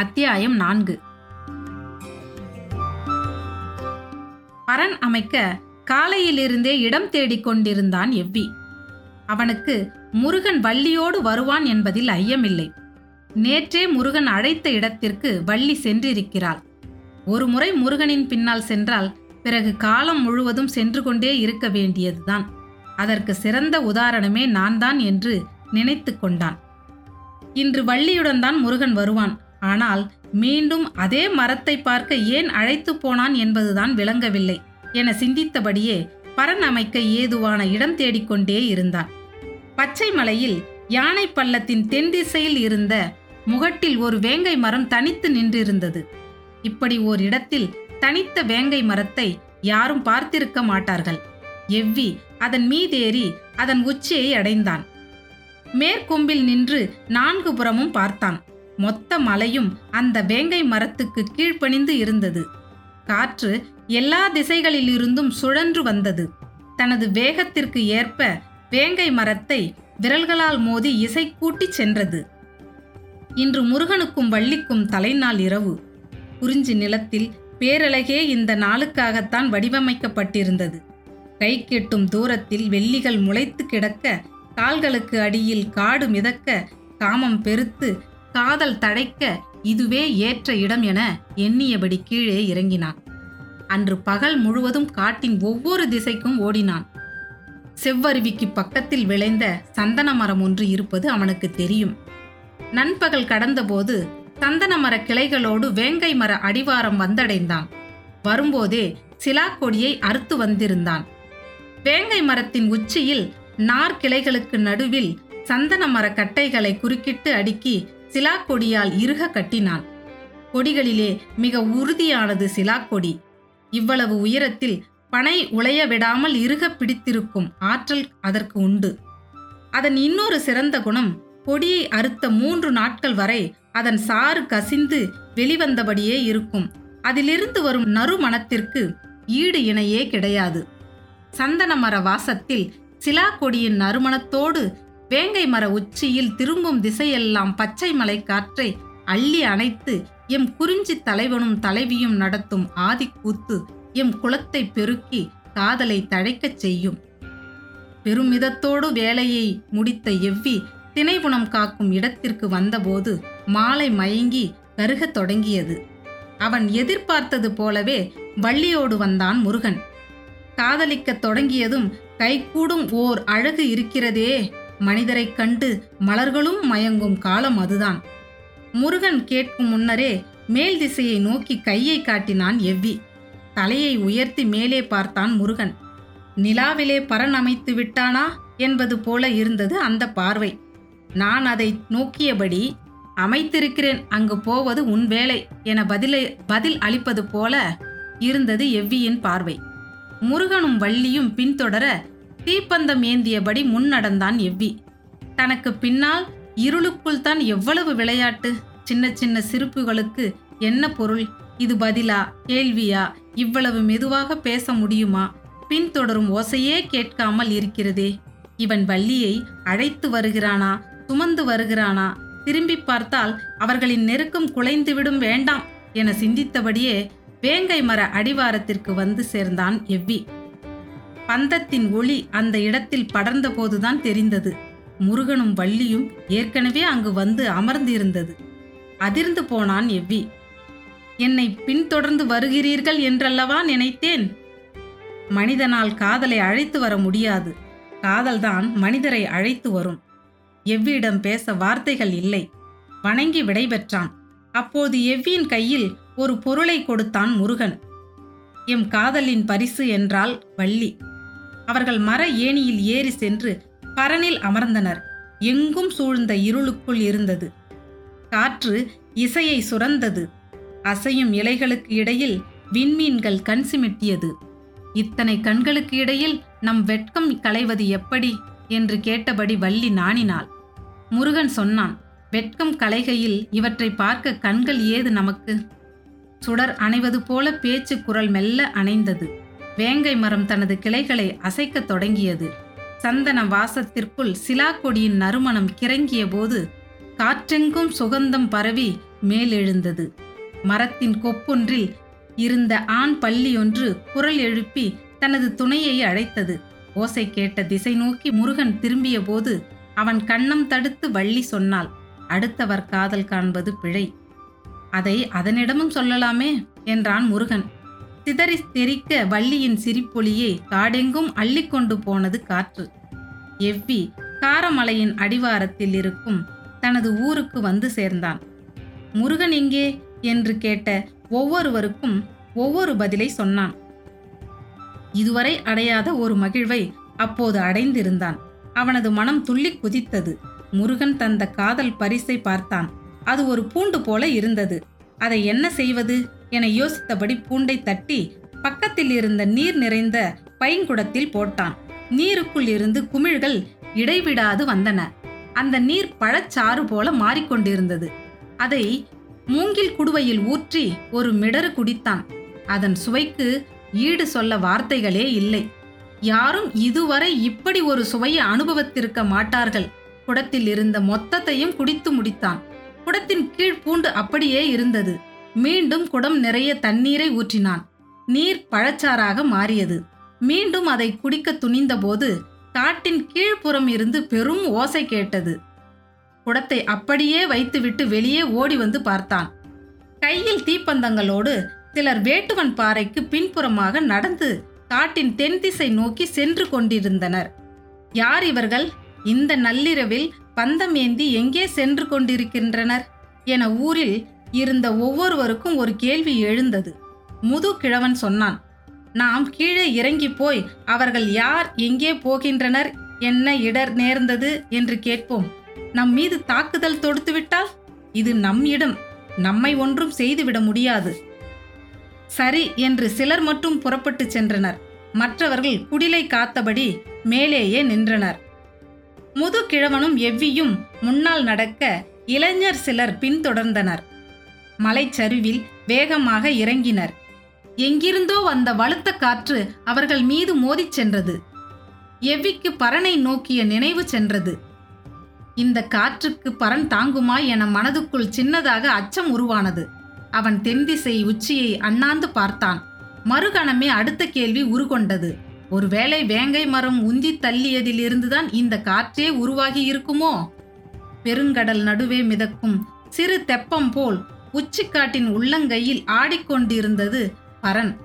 அத்தியாயம் நான்கு. பரன் அமைக்க காலையிலிருந்தே இடம் தேடிக் கொண்டிருந்தான் எவ்வி. அவனுக்கு முருகன் வள்ளியோடு வருவான் என்பதில் ஐயமில்லை. நேற்றே முருகன் அழைத்த இடத்திற்கு வள்ளி சென்றிருக்கிறாள். ஒரு முறை முருகனின் பின்னால் சென்றால் பிறகு காலம் முழுவதும் சென்று கொண்டே இருக்க வேண்டியதுதான். அதற்கு சிறந்த உதாரணமே நான் தான் என்று நினைத்து கொண்டான். இன்று வள்ளியுடன் தான் முருகன் வருவான். ஆனால் மீண்டும் அதே மரத்தை பார்க்க ஏன் அழைத்து போனான் என்பதுதான் விளங்கவில்லை என சிந்தித்தபடியே பரன் அமைக்க ஏதுவான இடம் தேடிக்கொண்டே இருந்தான். பச்சை மலையில் யானை பள்ளத்தின் தென் திசையில் இருந்த முகட்டில் ஒரு வேங்கை மரம் தனித்து நின்றிருந்தது. இப்படி ஓர் இடத்தில் தனித்த வேங்கை மரத்தை யாரும் பார்த்திருக்க மாட்டார்கள். எவ்வி அதன் மீதேறி அதன் உச்சியை அடைந்தான். மேற்கொம்பில் நின்று நான்கு புறமும் பார்த்தான். மொத்த மலையும் அந்த வேங்கை மரத்துக்கு கீழ்ப்பணிந்து இருந்தது. காற்று எல்லா திசைகளிலிருந்தும் சுழன்று வந்தது. தனது வேகத்திற்கு ஏற்ப வேங்கை மரத்தை விரல்களால் மோதி இசை கூட்டி சென்றது. இன்று முருகனுக்கும் வள்ளிக்கும் தலைநாள் இரவு. குறிஞ்சி நிலத்தில் பேரழகே இந்த நாளுக்காகத்தான் வடிவமைக்கப்பட்டிருந்தது. கை கெட்டும் தூரத்தில் வெள்ளிகள் முளைத்து கிடக்க கால்களுக்கு அடியில் காடு மிதக்க காமம் பெருத்து காதல் தடைக்க இதுவே ஏற்ற இடம் என எண்ணியபடி கீழே இறங்கினான். அன்று பகல் முழுவதும் காட்டின் ஒவ்வொரு திசைக்கும் ஓடினான். செவ்வருவிக்கு பக்கத்தில் விளைந்த சந்தன மரம் ஒன்று இருப்பது அவனுக்கு தெரியும். நண்பகல் கடந்தபோது சந்தன மர கிளைகளோடு வேங்கை மர அடிவாரம் வந்தடைந்தான். வரும்போதே சிலாக்கொடியை அறுத்து வந்திருந்தான். வேங்கை மரத்தின் உச்சியில் நார் கிளைகளுக்கு நடுவில் சந்தன மர கட்டைகளை குறுக்கிட்டு அடுக்கி சிலாக்கொடியால் இறுக கட்டினான். கொடிகளிலே மிக உறுதியானது சிலாக்கொடி இவ்வளவு உயரத்தில் பனை உளைய விடாமல் இறுக பிடித்திருக்கும் ஆற்றல் அதற்கு உண்டு. அதன் இன்னொரு சிறந்த குணம் கொடியை அறுத்த மூன்று நாட்கள் வரை அதன் சாறு கசிந்து வெளிவந்தபடியே இருக்கும். அதிலிருந்து வரும் நறுமணத்திற்கு ஈடு இணையே கிடையாது. சந்தன மர வாசத்தில் சிலா கொடியின் நறுமணத்தோடு வேங்கை மர உச்சியில் திரும்பும் திசையெல்லாம் பச்சை மலை காற்றை அள்ளி அணைத்து எம் குறிஞ்சி தலைவனும் தலைவியும் நடத்தும் ஆதிக்கூத்து எம் குலத்தை பெருக்கி காதலை தழைக்கச் செய்யும். பெருமிதத்தோடு வேலையை முடித்த எவ்வி திணைபுணம் காக்கும் இடத்திற்கு வந்தபோது மாலை மயங்கி கருகத் தொடங்கியது. அவன் எதிர்பார்த்தது போலவே வள்ளியோடு வந்தான் முருகன். காதலிக்கத் தொடங்கியதும் கைகூடும் ஓர் அழகு இருக்கிறதே மனிதரைக் கண்டு மலர்களும் மயங்கும் காலம் அதுதான். முருகன் கேட்கும் முன்னரே மேல் திசையை நோக்கி கையை காட்டினான் எவ்வி. தலையை உயர்த்தி மேலே பார்த்தான் முருகன். நிலாவிலே பரன் அமைத்து விட்டானா என்பது போல இருந்தது அந்த பார்வை. நான் அதை நோக்கியபடி அமைத்திருக்கிறேன் அங்கு போவது உன் வேலை என பதிலை பதில் அளிப்பது போல இருந்தது எவ்வியின் பார்வை. முருகனும் வள்ளியும் பின்தொடர தீப்பந்தம் ஏந்தியபடி முன்னடந்தான் எவ்வி. தனக்கு பின்னால் இருளுக்குள் தான் எவ்வளவு விளையாட்டு? சின்ன சின்ன சிரிப்புகளுக்கு என்ன பொருள்? இது பதிலா? கேள்வியா? இவ்வளவு மெதுவாக பேச முடியுமா? பின்தொடரும் ஓசையே கேட்காமல் இருக்கிறதே. இவன் வள்ளியை அழைத்து வருகிறானா? சுமந்து வருகிறானா? திரும்பி பார்த்தால் அவர்களின் நெருக்கம் குலைந்துவிடும் வேண்டாம் என சிந்தித்தபடியே வேங்கை மர அடிவாரத்திற்கு வந்து சேர்ந்தான் எவ்வி. பந்தத்தின் ஒளி அந்த இடத்தில் படர்ந்தபோதுதான் தெரிந்தது. முருகனும் வள்ளியும் ஏற்கனவே அங்கு வந்து அமர்ந்திருந்தது. அதிர்ந்து போனான் எவ்வி. என்னை பின்தொடர்ந்து வருகிறீர்கள் என்றல்லவா நினைத்தேன்? மனிதனால் காதலை அழைத்து வர முடியாது. காதல்தான் மனிதரை அழைத்து வரும். எவ்வியிடம் பேச வார்த்தைகள் இல்லை. வணங்கி விடைபெற்றான். அப்போது எவ்வியின் கையில் ஒரு பொருளை கொடுத்தான் முருகன். எம் காதலின் பரிசு என்றால் வள்ளி. அவர்கள் மர ஏணியில் ஏறி சென்று பரனில் அமர்ந்தனர். எங்கும் சூழ்ந்த இருளுக்குள் இருந்தது. காற்று இசையை சுரந்தது. அசையும் இலைகளுக்கு இடையில் விண்மீன்கள் கண் சிமிட்டியது. இத்தனை கண்களுக்கு இடையில் நம் வெட்கம் களைவது எப்படி? என்று கேட்டபடி வள்ளி நாணினாள். முருகன் சொன்னான் வெட்கம் கலைகையில் இவற்றை பார்க்க கண்கள் ஏது நமக்கு? சுடர் அணைவது போல பேச்சு குரல் மெல்ல அணைந்தது. வேங்கை மரம் தனது கிளைகளை அசைக்கத் தொடங்கியது. சந்தன வாசத்திற்குள் சிலாக்கொடியின் நறுமணம் கிறங்கிய போது காற்றெங்கும் சுகந்தம் பரவி மேலெழுந்தது. மரத்தின் கொப்பொன்றில் இருந்த ஆண் பள்ளியொன்று குரல் எழுப்பி தனது துணையை அழைத்தது. ஓசை கேட்ட திசை நோக்கி முருகன் திரும்பிய போது அவன் கண்ணம் தடுத்து வள்ளி சொன்னாள் அடுத்தவர் காதல் காண்பது பிழை. அதை அதனிடமும் சொல்லலாமே என்றான் முருகன். சிதறி தெரிக்க வள்ளியின் சிரிப்பொலியை காடெங்கும் அள்ளிக்கொண்டு போனது காற்று. எவ்வி காரமலையின் அடிவாரத்தில் இருக்கும் தனது ஊருக்கு வந்து சேர்ந்தான். முருகன் எங்கே? என்று கேட்ட ஒவ்வொருவருக்கும் ஒவ்வொரு பதிலை சொன்னான். இதுவரை அடையாத ஒரு மகிழ்வை அப்போது அடைந்திருந்தான். அவனது மனம் துள்ளி குதித்தது. முருகன் தந்த காதல் பரிசை பார்த்தான். அது ஒரு பூண்டு போல இருந்தது. அதை என்ன செய்வது? என யோசித்தபடி பூண்டை தட்டி பக்கத்தில் இருந்த நீர் நிறைந்த பைங்குடத்தில் போட்டான். நீருக்குள் இருந்து குமிழ்கள் இடைவிடாது வந்தன. அந்த நீர் பழச்சாறு போல மாறிக்கொண்டிருந்தது. அதை மூங்கில் குடுவையில் ஊற்றி ஒரு மிடறு குடித்தான். அதன் சுவைக்கு ஈடு சொல்ல வார்த்தைகளே இல்லை. யாரும் இதுவரை இப்படி ஒரு சுவையை அனுபவத்திருக்க மாட்டார்கள். குடத்தில் இருந்த மொத்தத்தையும் குடித்து முடித்தான். குடத்தின் கீழ் பூண்டு அப்படியே இருந்தது. மீண்டும் குடம் நிறைய தண்ணீரை ஊற்றினான். நீர் பழச்சாறாக மாறியது. மீண்டும் அதை குடிக்க துணிந்தபோது காட்டின் கீழ்ப்புறம் இருந்து பெரும் ஓசை கேட்டது. குடத்தை அப்படியே வைத்துவிட்டு வெளியே ஓடி வந்து பார்த்தான். கையில் தீப்பந்தங்களோடு சிலர் வேட்டுவன் பாறைக்கு பின்புறமாக நடந்து காட்டின் தென் திசை நோக்கி சென்று கொண்டிருந்தனர். யார் இவர்கள்? இந்த நள்ளிரவில் பந்தம் ஏந்தி எங்கே சென்று கொண்டிருக்கின்றனர்? என ஊரில் இருந்த ஒவ்வொருவருக்கும் ஒரு கேள்வி எழுந்தது. முது கிழவன் சொன்னான் நாம் கீழே இறங்கி போய் அவர்கள் யார் எங்கே போகின்றனர் என்ன இடர் நேர்ந்தது என்று கேட்போம். நம் மீது தாக்குதல் தொடுத்துவிட்டால் இது நம் இடம் நம்மை ஒன்றும் செய்துவிட முடியாது. சரி என்று சிலர் மட்டும் புறப்பட்டு சென்றனர். மற்றவர்கள் குடிலை காத்தபடி மேலேயே நின்றனர். முது கிழவனும் எவ்வியும் முன்னால் நடக்க இளைஞர் சிலர் பின்தொடர்ந்தனர். மலைச்சரிவில் வேகமாக இறங்கினர். எங்கிருந்தோ வந்த வலுத்த காற்று அவர்கள் மீது மோதிச் சென்றது. எவ்விக்கு பரனை நோக்கிய நினைவு சென்றது. இந்த காற்றுக்கு பரன் தாங்குமா என மனதுக்குள் சின்னதாக அச்சம் உருவானது. அவன் தென்திசை உச்சியை அண்ணாந்து பார்த்தான். மறுகணமே அடுத்த கேள்வி உருகொண்டது. ஒருவேளை வேங்கை மரம் உந்தி தள்ளியதிலிருந்துதான் இந்த காற்றே உருவாகி இருக்குமோ? பெருங்கடல் நடுவே மிதக்கும் சிறு தெப்பம் போல் உச்சிக்காட்டின் உள்ளங்கையில் ஆடிக்கொண்டிருந்தது பரன்.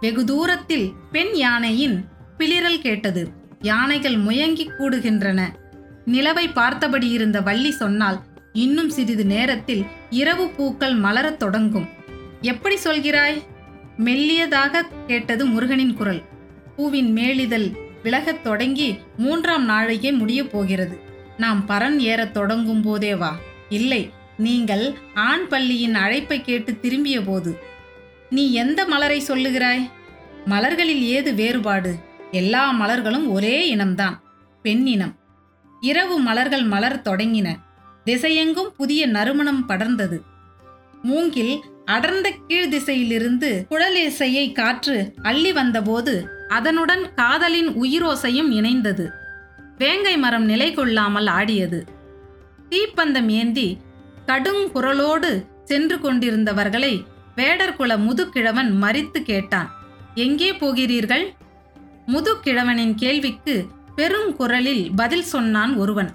வெகு தூரத்தில் பெண் யானையின் பிளிரல் கேட்டது. யானைகள் முயங்கி கூடுகின்றன. நிலவை பார்த்தபடி இருந்த வள்ளி சொன்னால் இன்னும் சிறிது நேரத்தில் இரவு பூக்கள் மலரத் தொடங்கும். எப்படி சொல்கிறாய்? மெல்லியதாக கேட்டது முருகனின் குரல். பூவின் மேலிதழ் விலகத் தொடங்கி மூன்றாம் நாளையே முடியப் போகிறது. நாம் பரன் ஏறத் தொடங்கும் போதே வா. இல்லை நீங்கள் ஆண் பள்ளியின் அழைப்பை கேட்டு திரும்பிய போது நீ எந்த மலரை சொல்லுகிறாய்? மலர்களில் ஏது வேறுபாடு? எல்லா மலர்களும் ஒரே இனம்தான் பெண்ணினம். இரவு மலர்கள் மலர் தொடங்கின. திசையெங்கும் புதிய நறுமணம் படர்ந்தது. மூங்கில் அடர்ந்த கீழ் திசையிலிருந்து குழலிசையை காற்று அள்ளி வந்தபோது அதனுடன் காதலின் உயிரோசையும் இணைந்தது. வேங்கை மரம் நிலை கொள்ளாமல் ஆடியது. தீப்பந்தம் ஏந்தி கடுங்குரலோடு சென்று கொண்டிருந்தவர்களை வேடர்குல முதுகிழவன் மறித்து கேட்டான். எங்கே போகிறீர்கள்? முதுகிழவனின் கேள்விக்கு பெருங்குரலில் பதில் சொன்னான் ஒருவன்.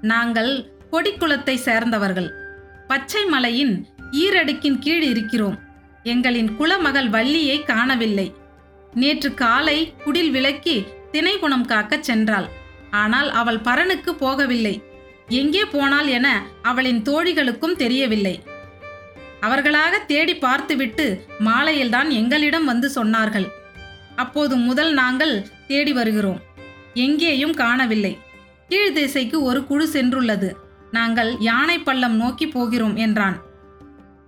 நாங்கள் கொடிக்குளத்தை சேர்ந்தவர்கள். பச்சை மலையின் ஈரடுக்கின் கீழ் இருக்கிறோம். எங்களின் குலமகள் வள்ளியை காணவில்லை. நேற்று காலை குடில் விலக்கி திணைகுணம் காக்கச் சென்றாள். ஆனால் அவள் பரனுக்கு போகவில்லை. எங்கே போனாள் என அவளின் தோழிகளுக்கும் தெரியவில்லை. அவர்களாக தேடி பார்த்துவிட்டு மாலையில்தான் எங்களிடம் வந்து சொன்னார்கள். அப்போது முதல் நாங்கள் தேடி வருகிறோம். எங்கேயும் காணவில்லை. கீழ் திசைக்கு ஒரு குழு சென்றுள்ளது. நாங்கள் யானை பள்ளம் நோக்கி போகிறோம் என்றான்.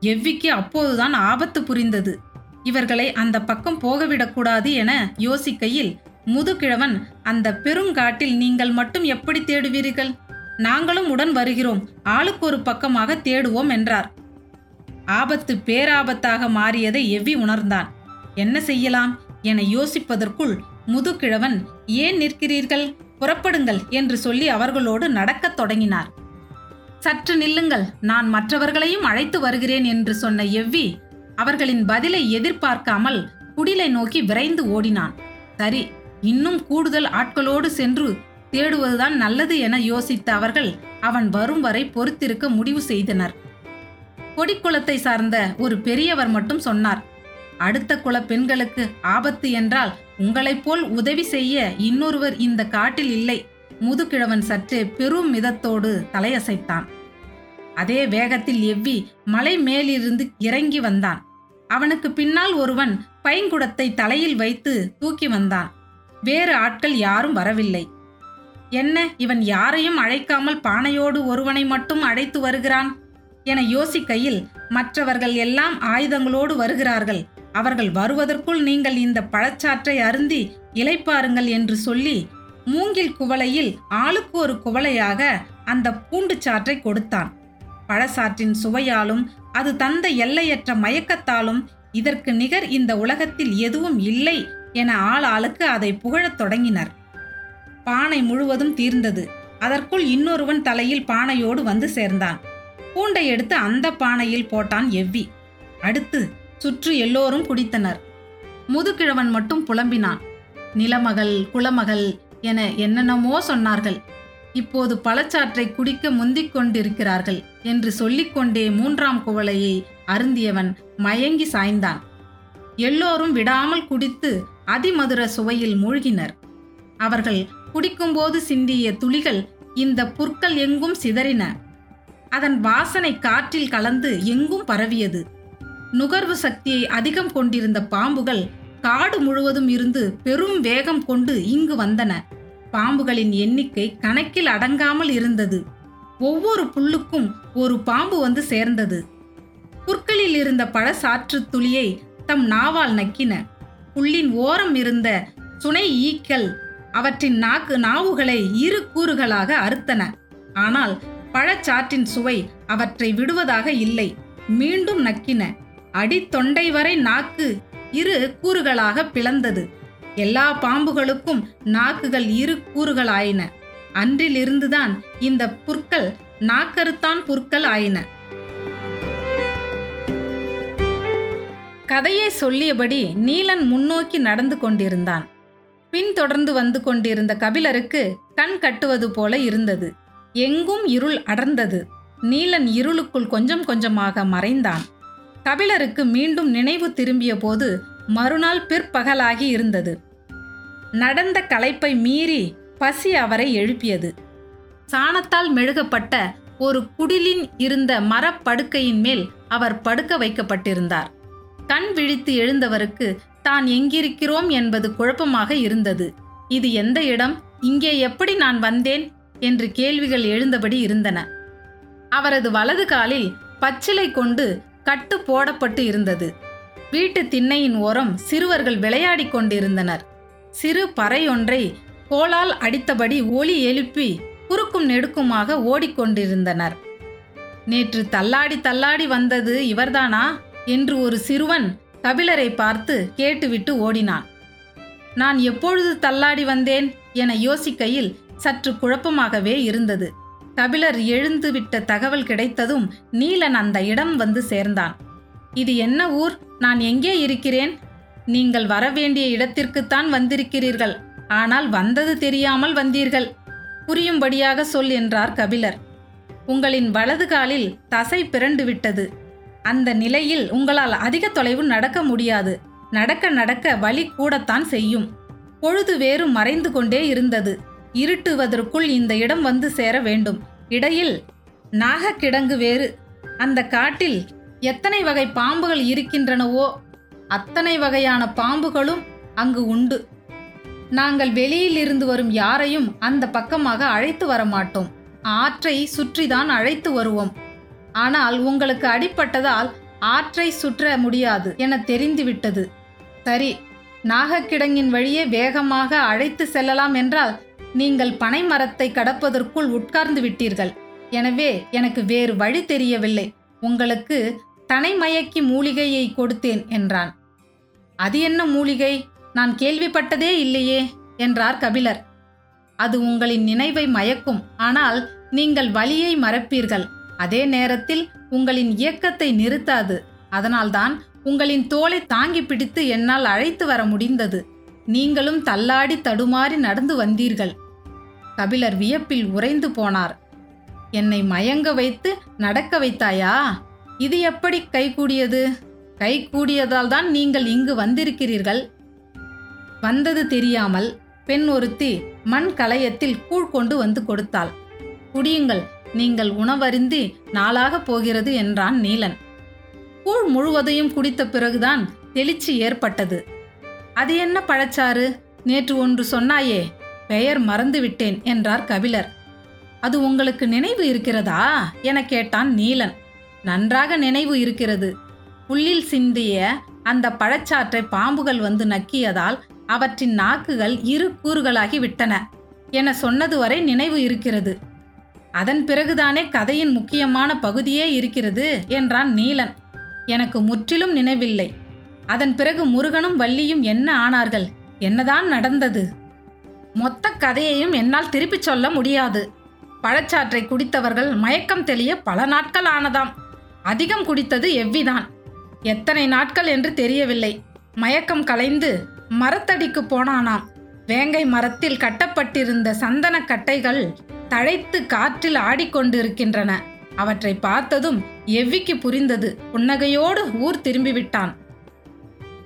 எவ்விக்கு அப்போதுதான் ஆபத்து புரிந்தது. இவர்களை அந்த பக்கம் போகவிடக்கூடாது என யோசிக்கையில் முதுகிழவன் அந்த பெருங்காட்டில் நீங்கள் மட்டும் எப்படி தேடுவீர்கள்? நாங்களும் உடன் வருகிறோம். ஆளுக்கு ஒரு பக்கமாக தேடுவோம் என்றார். ஆபத்து பேராபத்தாக மாறியதை எவ்வி உணர்ந்தான். என்ன செய்யலாம்? என யோசிப்பதற்குள் முதுகிழவன் ஏன் நிற்கிறீர்கள்? புறப்படுங்கள் என்று சொல்லி அவர்களோடு நடக்கத் தொடங்கினார். சற்று நில்லுங்கள். நான் மற்றவர்களையும் அழைத்து வருகிறேன் என்று சொன்ன எவ்வி அவர்களின் பதிலை எதிர்பார்க்காமல் குடிலை நோக்கி விரைந்து ஓடினான். சரி இன்னும் கூடுதல் ஆட்களோடு சென்று தேடுவதுதான் நல்லது என யோசித்த அவர்கள் அவன் வரும் வரை பொறுத்திருக்க முடிவு செய்தனர். கொடிக்குளத்தை சார்ந்த ஒரு பெரியவர் மட்டும் சொன்னார் அடுத்த குல பெண்களுக்கு ஆபத்து என்றால் உங்களைப் போல் உதவி செய்ய இன்னொருவர் இந்த காட்டில் இல்லை முதுகிழவன் சற்றே பெரும் மிதத்தோடு தலையசைத்தான். அதே வேகத்தில் எவ்வி மலை மேலிருந்து இறங்கி வந்தான். அவனுக்கு பின்னால் ஒருவன் பைங்குடத்தை தலையில் வைத்து தூக்கி வந்தான். வேறு ஆட்கள் யாரும் வரவில்லை. என்ன இவன் யாரையும் அழைக்காமல் பானையோடு ஒருவனை மட்டும் அழைத்து வருகிறான்? என யோசிக்கையில் மற்றவர்கள் எல்லாம் ஆயுதங்களோடு வருகிறார்கள். அவர்கள் வருவதற்குள் நீங்கள் இந்த பழச்சாற்றை அருந்தி இளைப்பாருங்கள் என்று சொல்லி மூங்கில் குவளையில் ஆளுக்கு ஒரு குவளையாக அந்த பூண்டு சாற்றை கொடுத்தான். பழச்சாற்றின் சுவையாலும் அது தந்த எல்லையற்ற மயக்கத்தாலும் இதற்கு நிகர் இந்த உலகத்தில் எதுவும் இல்லை என ஆள் ஆளுக்கு அதை புகழத் தொடங்கினர். பானை முழுவதும் தீர்ந்தது. அதற்குள் இன்னொருவன் தலையில் பானையோடு வந்து சேர்ந்தான். பூண்டை எடுத்து அந்த பானையில் போட்டான் எவ்வி. அடுத்து சுற்று எல்லோரும் குடித்தனர். முதுகிழவன் மட்டும் புலம்பினான். நிலமகள் குலமகள் என என்னென்னமோ சொன்னார்கள். இப்போது பழச்சாற்றை குடிக்க முந்திக் கொண்டிருக்கிறார்கள் என்று சொல்லிக்கொண்டே மூன்றாம் குவளையை அருந்தியவன் மயங்கி சாய்ந்தான். எல்லோரும் விடாமல் குடித்து அதிமதுர சுவையில் மூழ்கினர். அவர்கள் குடிக்கும்போது சிந்திய துளிகள் இந்த புற்கள் எங்கும் சிதறின. அதன் வாசனை காற்றில் கலந்து எங்கும் பரவியது. நுகர்வு சக்தியை அதிகம் கொண்டிருந்த பாம்புகள் காடு முழுவதும் இருந்து பெரும் வேகம் கொண்டு இங்கு வந்தன. பாம்புகளின் எண்ணிக்கை கணக்கில் அடங்காமல் இருந்தது. ஒவ்வொரு புல்லுக்கும் ஒரு பாம்பு வந்து சேர்ந்தது. புற்களில் இருந்த பழசாற்று துளியை தம் நாவால் நக்கின. புல்லின் ஓரம் இருந்த சுனை ஈக்கள் அவற்றின் நாக்கு நாவுகளை இரு கூறுகளாக அறுத்தன. ஆனால் பழச்சாற்றின் சுவை அவற்றை விடுவதாக இல்லை. மீண்டும் நக்கின. அடித்தொண்டை வரை நாக்கு இரு கூறுகளாக பிளந்தது. எல்லா பாம்புகளுக்கும் நாக்குகள் இரு கூறுகளாயின. அன்றிலிருந்துதான் இந்த புற்கள் நாக்கருத்தான் புற்கள் ஆயின. கதையை சொல்லியபடி நீலன் முன்னோக்கி நடந்து கொண்டிருந்தான். பின்தொடர்ந்து வந்து கொண்டிருந்த கபிலருக்கு கண் கட்டுவது போல இருந்தது. எங்கும் இருள் அடர்ந்தது. நீலன் இருளுக்குள் கொஞ்சம் கொஞ்சமாக மறைந்தான். கபிலருக்கு மீண்டும் நினைவு திரும்பிய போது மறுநாள் பிற்பகலாகி இருந்தது. நடந்த களைப்பை மீறி பசி அவரை எழுப்பியது. சாணத்தால் மெழுகப்பட்ட ஒரு குடிலின் இருந்த மரப்படுக்கையின் மேல் அவர் படுக்க வைக்கப்பட்டிருந்தார். கண் விழித்து எழுந்தவருக்கு தான் எங்கிருக்கிறோம் என்பது குழப்பமாக இருந்தது. இது எந்த இடம்? இங்கே எப்படி நான் வந்தேன்? என்று கேள்விகள் எழுந்தபடி இருந்தன. அவரது வலது காலில் பச்சிலை கொண்டு கட்டு போடப்பட்டு இருந்தது. வீட்டு திண்ணையின் ஓரம் சிறுவர்கள் விளையாடிக் கொண்டிருந்தனர். சிறு பறையொன்றை கோலால் அடித்தபடி ஒலி எழுப்பி குறுக்கும் நெடுக்குமாக ஓடிக்கொண்டிருந்தனர் நேற்று தள்ளாடி தள்ளாடி வந்தது இவர்தானா? என்று ஒரு சிறுவன் கபிலரை பார்த்து கேட்டுவிட்டு ஓடினான். நான் எப்பொழுது தள்ளாடி வந்தேன்? என யோசிக்கையில் சற்று குழப்பமாகவே இருந்தது. கபிலர் எழுந்துவிட்ட தகவல் கிடைத்ததும் நீலன் அந்த இடம் வந்து சேர்ந்தான். இது என்ன ஊர்? நான் எங்கே இருக்கிறேன்? நீங்கள் வரவேண்டிய இடத்திற்குத்தான் வந்திருக்கிறீர்கள். ஆனால் வந்தது தெரியாமல் வந்தீர்கள். புரியும்படியாக சொல் என்றார் கபிலர். உங்களின் வலது காலில் தசை பிறண்டு விட்டது. அந்த நிலையில் உங்களால் அதிக தொலைவு நடக்க முடியாது. நடக்க நடக்க வழி கூடத்தான் செய்யும். பொழுது வேறு மறைந்து கொண்டே இருந்தது. இருட்டுவதற்குள் இந்த இடம் வந்து சேர வேண்டும். இடையில் நாகக்கிடங்கு வேறு. அந்த காட்டில் எத்தனை வகை பாம்புகள் இருக்கின்றனவோ அத்தனை வகையான பாம்புகளும் அங்கு உண்டு. நாங்கள் வெளியில் இருந்து வரும் யாரையும் அந்த பக்கமாக அழைத்து வர மாட்டோம் ஆற்றை சுற்றிதான் அழைத்து வருவோம். ஆனால் உங்களுக்கு அடிப்பட்டதால் ஆற்றை சுற்ற முடியாது என தெரிந்துவிட்டது. சரி நாகக்கிடங்கின் வழியே வேகமாக அழைத்து செல்லலாம் என்றால் நீங்கள் பனை மரத்தை கடப்பதற்குள் உட்கார்ந்து விட்டீர்கள். எனவே எனக்கு வேறு வழி தெரியவில்லை. உங்களுக்கு தனைமயக்கி மூலிகையை கொடுத்தேன் என்றான். அது என்ன மூலிகை? நான் கேள்விப்பட்டதே இல்லையே என்றார் கபிலர். அது உங்களின் நினைவை மயக்கும். ஆனால் நீங்கள் வழியை மறப்பீர்கள். அதே நேரத்தில் உங்களின் இயக்கத்தை நிறுத்தாது. அதனால்தான் உங்களின் தோலை தாங்கி பிடித்து என்னால் அழைத்து வர முடிந்தது. நீங்களும் தள்ளாடி தடுமாறி நடந்து வந்தீர்கள். கபிலர் வியப்பில் உறைந்து போனார். என்னை மயங்க வைத்து நடக்க வைத்தாயா? இது எப்படி கைகூடியது கைகூடியதால் தான் நீங்கள் இங்கு வந்திருக்கிறீர்கள். வந்தது தெரியாமல் பெண் ஒருத்தி மண் கலயத்தில் கூழ் கொண்டு வந்து கொடுத்தாள். குடியுங்கள் நீங்கள் உணவருந்தி நாளாக போகிறது என்றான் நீலன். கூழ் முழுவதையும் குடித்த பிறகுதான் தெளிச்சி ஏற்பட்டது. அது என்ன பழச்சாறு? நேற்று ஒன்று சொன்னாயே பெயர் மறந்துவிட்டேன் என்றார் கபிலர். அது உங்களுக்கு நினைவு இருக்கிறதா? என கேட்டான் நீலன். நன்றாக நினைவு இருக்கிறது. புல்லில் சிந்திய அந்த பழச்சாற்றை பாம்புகள் வந்து நக்கியதால் அவற்றின் நாக்குகள் இரு கூறுகளாகி விட்டன என சொன்னது வரை நினைவு இருக்கிறது. அதன் பிறகுதானே கதையின் முக்கியமான பகுதியே இருக்கிறது என்றான் நீலன். எனக்கு முற்றிலும் நினைவில்லை. அதன் பிறகு முருகனும் வள்ளியும் என்ன ஆனார்கள்? என்னதான் நடந்தது? மொத்த கதையையும் என்னால் திருப்பிச் சொல்ல முடியாது. பழச்சாற்றை குடித்தவர்கள் மயக்கம் தெளிய பல நாட்கள் ஆனதாம். அதிகம் குடித்தது எவ்விதான்? எத்தனை நாட்கள் என்று தெரியவில்லை. மயக்கம் கலைந்து மரத்தடிக்கு போனானாம். வேங்கை மரத்தில் கட்டப்பட்டிருந்த சந்தன கட்டைகள் தழைத்து காற்றில் ஆடிக்கொண்டிருக்கின்றன. அவற்றை பார்த்ததும் எவ்விக்கு புரிந்தது? புன்னகையோடு ஊர் திரும்பிவிட்டான்.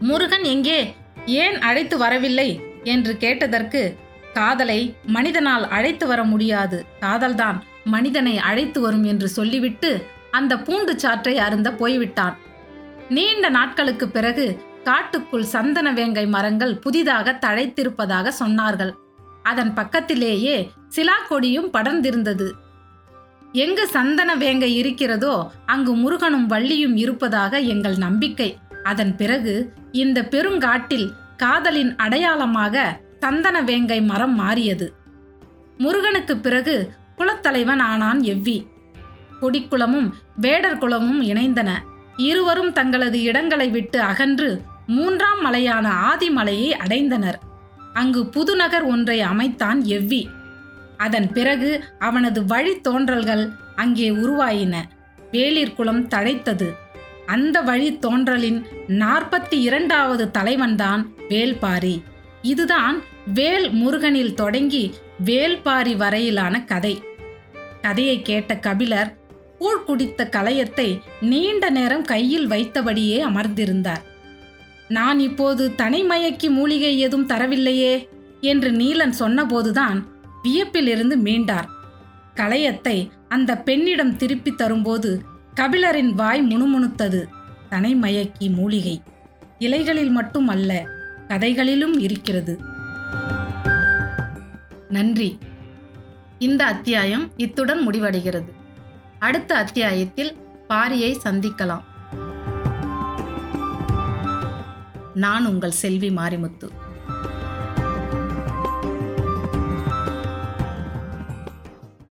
முருகன் எங்கே? ஏன் அழைத்து வரவில்லை? என்று கேட்டதற்கு காதலை மனிதனால் அழைத்து வர முடியாது. காதல்தான் மனிதனை அழைத்து வரும் என்று சொல்லிவிட்டு அந்த பூண்டு சாற்றை அருந்த போய்விட்டான். நீண்ட நாட்களுக்கு பிறகு காட்டுக்குள் சந்தன வேங்கை மரங்கள் புதிதாக தழைத்திருப்பதாக சொன்னார்கள். அதன் பக்கத்திலேயே சிலா கொடியும் படர்ந்திருந்தது. எங்கு சந்தன வேங்கை இருக்கிறதோ அங்கு முருகனும் வள்ளியும் இருப்பதாக எங்கள் நம்பிக்கை. அதன் பிறகு இந்த பெருங்காட்டில் காதலின் அடையாளமாக சந்தன வேங்கை மரம் மாறியது. முருகனுக்கு பிறகு குலத்தலைவன் ஆனான் எவ்வி. கொடிக்குளமும் வேடர் குளமும் இணைந்தன. இருவரும் தங்களது இடங்களை விட்டு அகன்று மூன்றாம் மலையான ஆதிமலையை அடைந்தனர். அங்கு புதுநகர் ஒன்றை அமைத்தான் எவ்வி. அதன் பிறகு அவனது வழித்தோன்றல்கள் அங்கே உருவாயின. வேளிர்குளம் தழைத்தது. அந்த வழித்தோன்றலின் நாற்பத்தி இரண்டாவது தலைவன்தான் வேல்பாரி. இதுதான் வேல் முருகனில் தொடங்கி வேல்பாரி வரையிலான கதை. கதையை கேட்ட கபிலர் கூழ் குடித்த கலையத்தை நீண்ட நேரம் கையில் வைத்தபடியே அமர்ந்திருந்தார். நான் இப்போது தனிமயக்கி மூலிகை ஏதும் தரவில்லையே என்று நீலன் சொன்னபோதுதான் வியப்பிலிருந்து மீண்டார். கலையத்தை அந்த பெண்ணிடம் திருப்பி தரும்போது கபிலரின் வாய் முணுமுணுத்தது. தனைமயக்கி மூலிகை. இலைகளில் மட்டும் அல்ல கதைகளிலும் இருக்கிறது. நன்றி. இந்த அத்தியாயம் இத்துடன் முடிவடைகிறது. அடுத்த அத்தியாயத்தில் பாரியை சந்திக்கலாம். நான் உங்கள் செல்வி மாரிமுத்து.